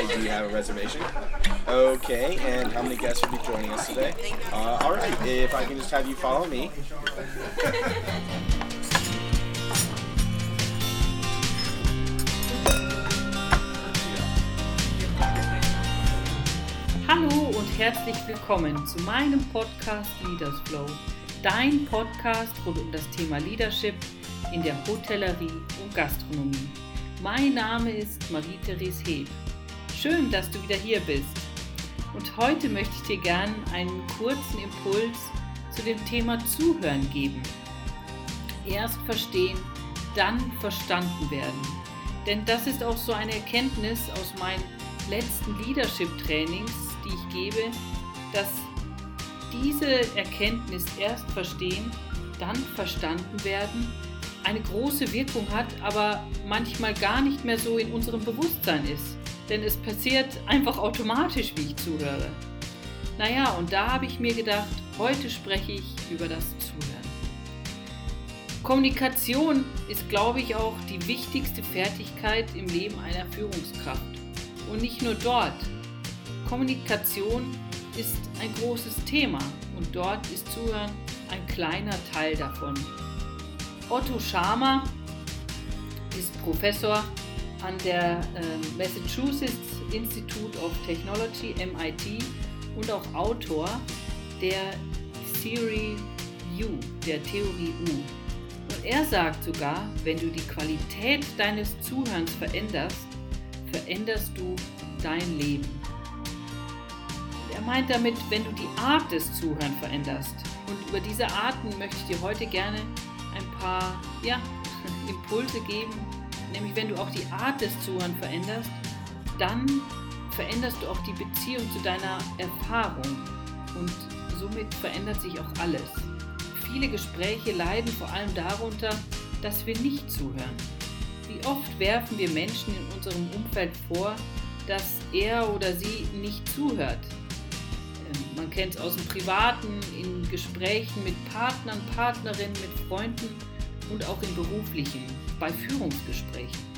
Hi, do you have a reservation? Okay, and how many guests will be joining us today? Uh, all right, if I can just have you follow me. Hallo und herzlich willkommen zu meinem Podcast Leaders Flow, dein Podcast rund um das Thema Leadership in der Hotellerie und Gastronomie. Mein Name ist Marie-Therese Heb. Schön, dass du wieder hier bist. Und heute möchte ich dir gerne einen kurzen Impuls zu dem Thema Zuhören geben. Erst verstehen, dann verstanden werden. Denn das ist auch so eine Erkenntnis aus meinen letzten Leadership-Trainings, die ich gebe, dass diese Erkenntnis erst verstehen, dann verstanden werden, eine große Wirkung hat, aber manchmal gar nicht mehr so in unserem Bewusstsein ist. Denn es passiert einfach automatisch, wie ich zuhöre. Naja, und da habe ich mir gedacht, heute spreche ich über das Zuhören. Kommunikation ist, glaube ich, auch die wichtigste Fertigkeit im Leben einer Führungskraft. Und nicht nur dort. Kommunikation ist ein großes Thema und dort ist Zuhören ein kleiner Teil davon. Otto Schama ist Professor an der äh, Massachusetts Institute of Technology, MIT, und auch Autor der Theory U, der Theorie U. Und er sagt sogar, wenn du die Qualität deines Zuhörens veränderst, veränderst du dein Leben. Er meint damit, wenn du die Art des Zuhörens veränderst. Und über diese Arten möchte ich dir heute gerne ein paar ja, Impulse geben. Nämlich wenn du auch die Art des Zuhörens veränderst, dann veränderst du auch die Beziehung zu deiner Erfahrung. Und somit verändert sich auch alles. Viele Gespräche leiden vor allem darunter, dass wir nicht zuhören. Wie oft werfen wir Menschen in unserem Umfeld vor, dass er oder sie nicht zuhört? Ähm, man kennt es aus dem Privaten, in Gesprächen mit Partnern, Partnerinnen, mit Freunden und auch in beruflichen, bei Führungsgesprächen.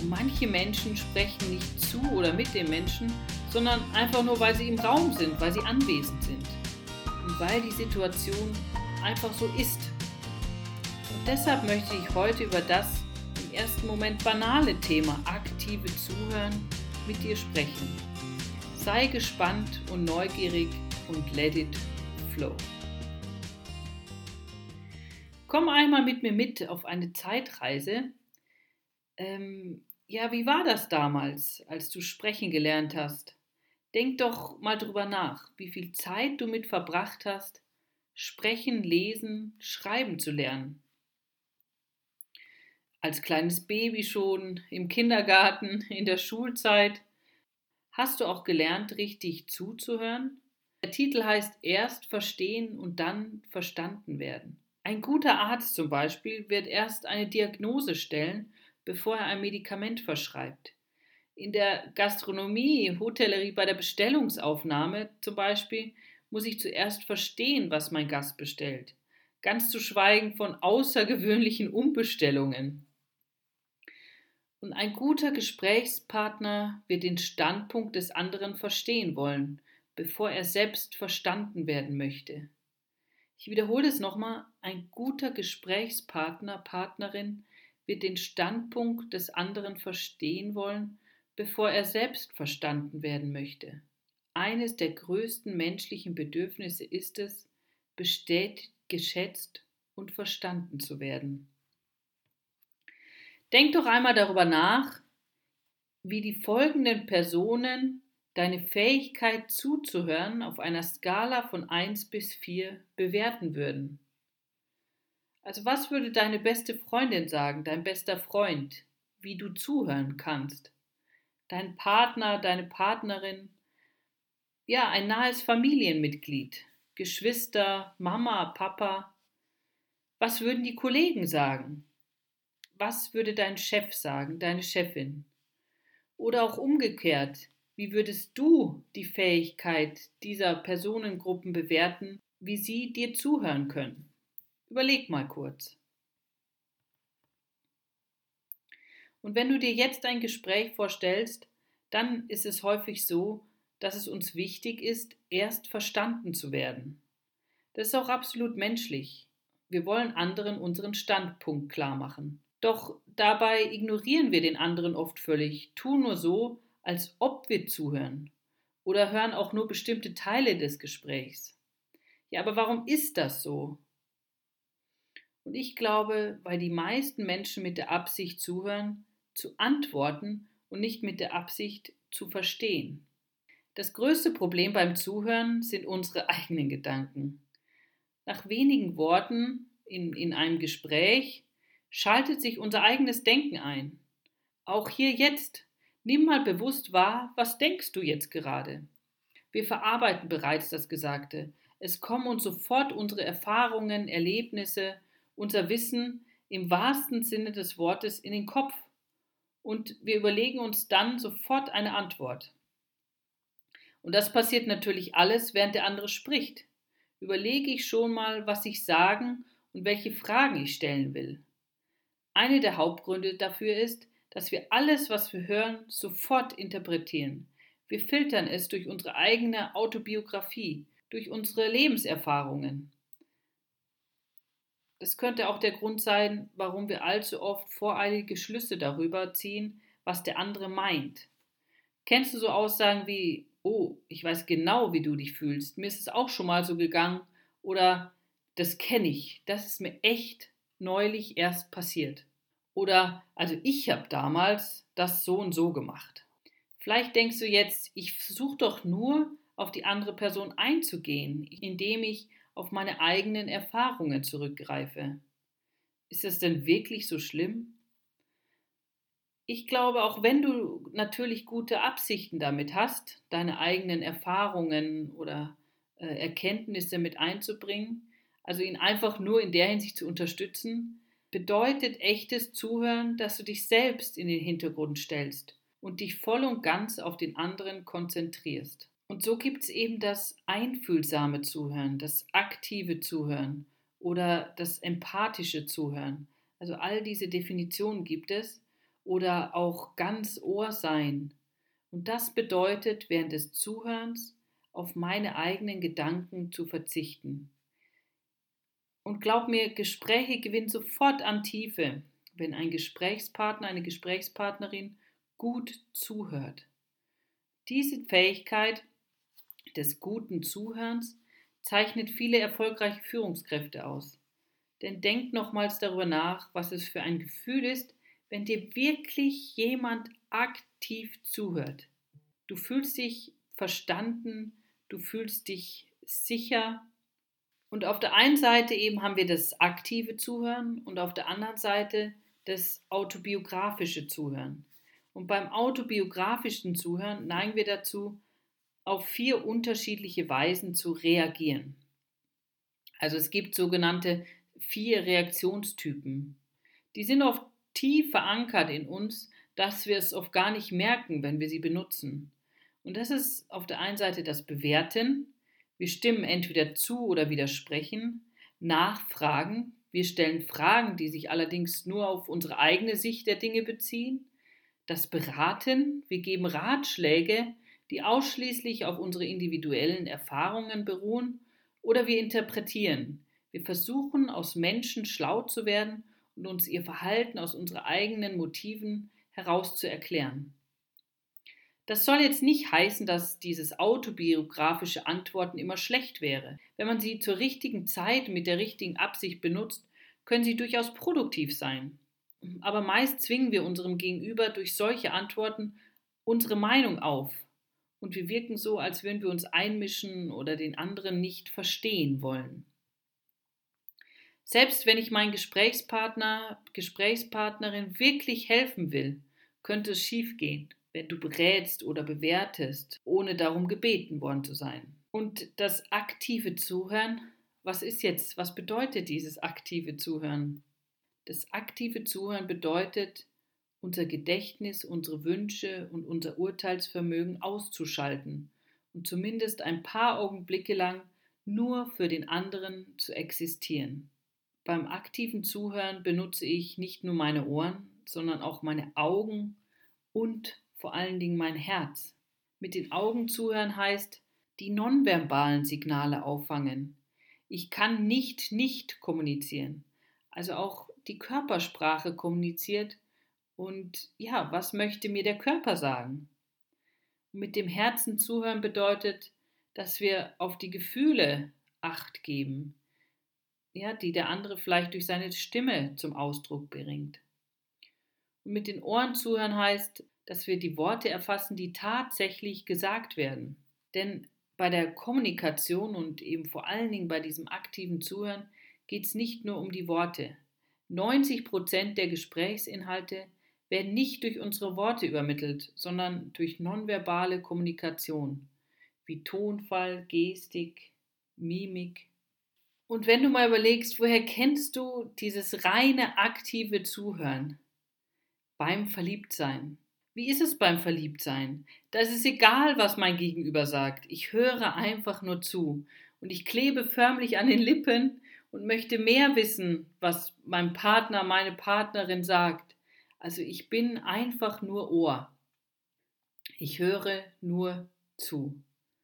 Und manche Menschen sprechen nicht zu oder mit den Menschen, sondern einfach nur, weil sie im Raum sind, weil sie anwesend sind. Und weil die Situation einfach so ist. Und deshalb möchte ich heute über das im ersten Moment banale Thema aktive Zuhören mit dir sprechen. Sei gespannt und neugierig und let it flow. Komm einmal mit mir mit auf eine Zeitreise. Ähm, ja, wie war das damals, als du sprechen gelernt hast? Denk doch mal drüber nach, wie viel Zeit du mit verbracht hast, sprechen, lesen, schreiben zu lernen. Als kleines Baby schon, im Kindergarten, in der Schulzeit. Hast du auch gelernt, richtig zuzuhören? Der Titel heißt Erst verstehen und dann verstanden werden. Ein guter Arzt zum Beispiel wird erst eine Diagnose stellen, bevor er ein Medikament verschreibt. In der Gastronomie, Hotellerie, bei der Bestellungsaufnahme zum Beispiel, muss ich zuerst verstehen, was mein Gast bestellt. Ganz zu schweigen von außergewöhnlichen Umbestellungen. Und ein guter Gesprächspartner wird den Standpunkt des anderen verstehen wollen, bevor er selbst verstanden werden möchte. Ich wiederhole es nochmal, ein guter Gesprächspartner, Partnerin wird den Standpunkt des anderen verstehen wollen, bevor er selbst verstanden werden möchte. Eines der größten menschlichen Bedürfnisse ist es, bestätigt, geschätzt und verstanden zu werden. Denk doch einmal darüber nach, wie die folgenden Personen deine Fähigkeit zuzuhören auf einer Skala von 1 bis 4 bewerten würden. Also was würde deine beste Freundin sagen, dein bester Freund, wie du zuhören kannst? Dein Partner, deine Partnerin, ja, ein nahes Familienmitglied, Geschwister, Mama, Papa. Was würden die Kollegen sagen? was würde dein Chef sagen, deine Chefin? Oder auch umgekehrt, wie würdest du die Fähigkeit dieser Personengruppen bewerten, wie sie dir zuhören können? Überleg mal kurz. Und wenn du dir jetzt ein Gespräch vorstellst, dann ist es häufig so, dass es uns wichtig ist, erst verstanden zu werden. Das ist auch absolut menschlich. Wir wollen anderen unseren Standpunkt klar machen. Doch dabei ignorieren wir den anderen oft völlig, tun nur so, als ob wir zuhören oder hören auch nur bestimmte Teile des Gesprächs. Ja, aber warum ist das so? Und ich glaube, weil die meisten Menschen mit der Absicht zuhören, zu antworten und nicht mit der Absicht zu verstehen. Das größte Problem beim Zuhören sind unsere eigenen Gedanken. Nach wenigen Worten in, in einem Gespräch schaltet sich unser eigenes Denken ein. Auch hier jetzt. Nimm mal bewusst wahr, was denkst du jetzt gerade? Wir verarbeiten bereits das Gesagte. Es kommen uns sofort unsere Erfahrungen, Erlebnisse, unser Wissen im wahrsten Sinne des Wortes in den Kopf und wir überlegen uns dann sofort eine Antwort. Und das passiert natürlich alles, während der andere spricht. Überlege ich schon mal, was ich sagen und welche Fragen ich stellen will. Eine der Hauptgründe dafür ist, dass wir alles, was wir hören, sofort interpretieren. Wir filtern es durch unsere eigene Autobiografie, durch unsere Lebenserfahrungen. Das könnte auch der Grund sein, warum wir allzu oft voreilige Schlüsse darüber ziehen, was der andere meint. Kennst du so Aussagen wie, oh, ich weiß genau, wie du dich fühlst, mir ist es auch schon mal so gegangen oder das kenne ich, das ist mir echt neulich erst passiert. Oder, also ich habe damals das so und so gemacht. Vielleicht denkst du jetzt, ich versuche doch nur auf die andere Person einzugehen, indem ich auf meine eigenen Erfahrungen zurückgreife. Ist das denn wirklich so schlimm? Ich glaube, auch wenn du natürlich gute Absichten damit hast, deine eigenen Erfahrungen oder äh, Erkenntnisse mit einzubringen, also ihn einfach nur in der Hinsicht zu unterstützen, bedeutet echtes Zuhören, dass du dich selbst in den Hintergrund stellst und dich voll und ganz auf den anderen konzentrierst. Und so gibt es eben das einfühlsame Zuhören, das aktive Zuhören oder das empathische Zuhören. Also all diese Definitionen gibt es oder auch ganz Ohr sein. Und das bedeutet, während des Zuhörens auf meine eigenen Gedanken zu verzichten. Und glaub mir, Gespräche gewinnen sofort an Tiefe, wenn ein Gesprächspartner, eine Gesprächspartnerin gut zuhört. Diese Fähigkeit des guten Zuhörens zeichnet viele erfolgreiche Führungskräfte aus. Denn denk nochmals darüber nach, was es für ein Gefühl ist, wenn dir wirklich jemand aktiv zuhört. Du fühlst dich verstanden, du fühlst dich sicher. Und auf der einen Seite eben haben wir das aktive Zuhören und auf der anderen Seite das autobiografische Zuhören. Und beim autobiografischen Zuhören neigen wir dazu, auf vier unterschiedliche Weisen zu reagieren. Also es gibt sogenannte vier Reaktionstypen. Die sind oft tief verankert in uns, dass wir es oft gar nicht merken, wenn wir sie benutzen. Und das ist auf der einen Seite das Bewerten. Wir stimmen entweder zu oder widersprechen. Nachfragen. Wir stellen Fragen, die sich allerdings nur auf unsere eigene Sicht der Dinge beziehen. Das Beraten. Wir geben Ratschläge, die ausschließlich auf unsere individuellen Erfahrungen beruhen, oder wir interpretieren. Wir versuchen aus Menschen schlau zu werden und uns ihr Verhalten aus unseren eigenen Motiven heraus zu erklären. Das soll jetzt nicht heißen, dass dieses autobiografische Antworten immer schlecht wäre. Wenn man sie zur richtigen Zeit mit der richtigen Absicht benutzt, können sie durchaus produktiv sein. Aber meist zwingen wir unserem Gegenüber durch solche Antworten unsere Meinung auf, und wir wirken so, als würden wir uns einmischen oder den anderen nicht verstehen wollen. Selbst wenn ich meinen Gesprächspartner, Gesprächspartnerin wirklich helfen will, könnte es schiefgehen, wenn du berätst oder bewertest, ohne darum gebeten worden zu sein. Und das aktive Zuhören, was ist jetzt, was bedeutet dieses aktive Zuhören? Das aktive Zuhören bedeutet, unser Gedächtnis, unsere Wünsche und unser Urteilsvermögen auszuschalten und zumindest ein paar Augenblicke lang nur für den anderen zu existieren. Beim aktiven Zuhören benutze ich nicht nur meine Ohren, sondern auch meine Augen und vor allen Dingen mein Herz. Mit den Augen zuhören heißt, die nonverbalen Signale auffangen. Ich kann nicht nicht kommunizieren. Also auch die Körpersprache kommuniziert und ja, was möchte mir der Körper sagen? mit dem Herzen zuhören bedeutet, dass wir auf die Gefühle Acht geben, ja, die der andere vielleicht durch seine Stimme zum Ausdruck bringt. Und mit den Ohren zuhören heißt, dass wir die Worte erfassen, die tatsächlich gesagt werden. Denn bei der Kommunikation und eben vor allen Dingen bei diesem aktiven Zuhören geht es nicht nur um die Worte. 90 Prozent der Gesprächsinhalte werden nicht durch unsere Worte übermittelt, sondern durch nonverbale Kommunikation, wie Tonfall, Gestik, Mimik. Und wenn du mal überlegst, woher kennst du dieses reine aktive Zuhören? Beim Verliebtsein. Wie ist es beim Verliebtsein? Da ist es egal, was mein Gegenüber sagt. Ich höre einfach nur zu. Und ich klebe förmlich an den Lippen und möchte mehr wissen, was mein Partner, meine Partnerin sagt. Also ich bin einfach nur Ohr. Ich höre nur zu.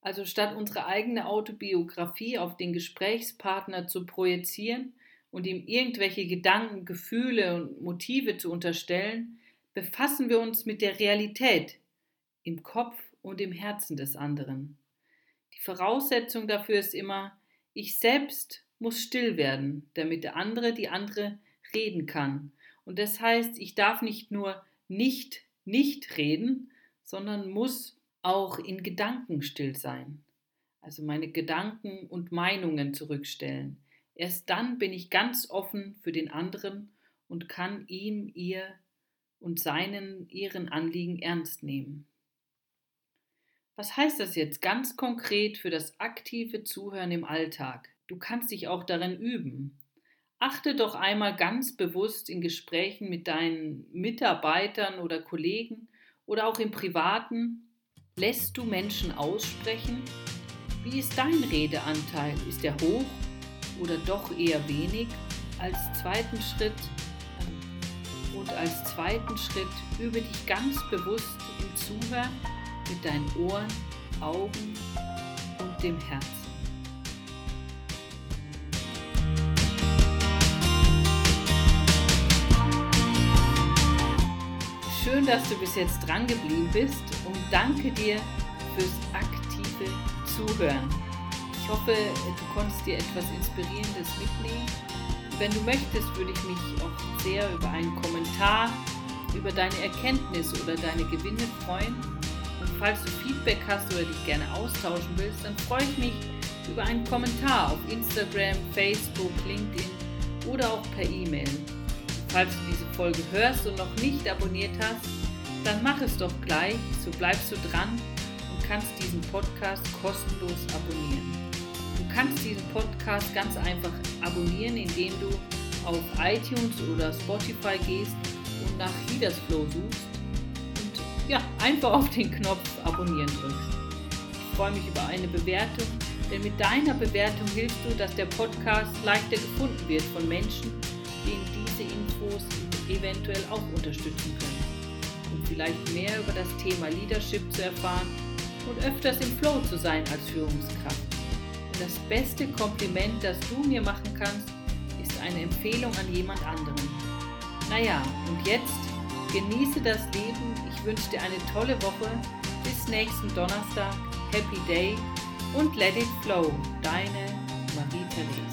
Also statt unsere eigene Autobiografie auf den Gesprächspartner zu projizieren und ihm irgendwelche Gedanken, Gefühle und Motive zu unterstellen, befassen wir uns mit der Realität im Kopf und im Herzen des anderen. Die Voraussetzung dafür ist immer, ich selbst muss still werden, damit der andere die andere reden kann und das heißt, ich darf nicht nur nicht nicht reden, sondern muss auch in Gedanken still sein. Also meine Gedanken und Meinungen zurückstellen. Erst dann bin ich ganz offen für den anderen und kann ihm, ihr und seinen, ihren Anliegen ernst nehmen. Was heißt das jetzt ganz konkret für das aktive Zuhören im Alltag? Du kannst dich auch darin üben. Achte doch einmal ganz bewusst in Gesprächen mit deinen Mitarbeitern oder Kollegen oder auch im Privaten, lässt du Menschen aussprechen? Wie ist dein Redeanteil? Ist er hoch oder doch eher wenig? Als zweiten Schritt und als zweiten Schritt übe dich ganz bewusst im Zuhören mit deinen Ohren, Augen und dem Herzen. Schön, dass du bis jetzt dran geblieben bist und danke dir fürs aktive Zuhören. Ich hoffe, du konntest dir etwas Inspirierendes mitnehmen. Wenn du möchtest, würde ich mich auch sehr über einen Kommentar, über deine Erkenntnisse oder deine Gewinne freuen. Und falls du Feedback hast oder dich gerne austauschen willst, dann freue ich mich über einen Kommentar auf Instagram, Facebook, LinkedIn oder auch per E-Mail. Falls du diese Folge hörst und noch nicht abonniert hast, dann mach es doch gleich, so bleibst du dran und kannst diesen Podcast kostenlos abonnieren. Du kannst diesen Podcast ganz einfach abonnieren, indem du auf iTunes oder Spotify gehst und nach Leaders Flow suchst und ja, einfach auf den Knopf abonnieren drückst. Ich freue mich über eine Bewertung, denn mit deiner Bewertung hilfst du, dass der Podcast leichter gefunden wird von Menschen, denen diese Infos eventuell auch unterstützen können. Um vielleicht mehr über das Thema Leadership zu erfahren und öfters im Flow zu sein als Führungskraft. Das beste Kompliment, das du mir machen kannst, ist eine Empfehlung an jemand anderen. Naja, und jetzt genieße das Leben. Ich wünsche dir eine tolle Woche. Bis nächsten Donnerstag. Happy Day und let it flow. Deine Marie Therese.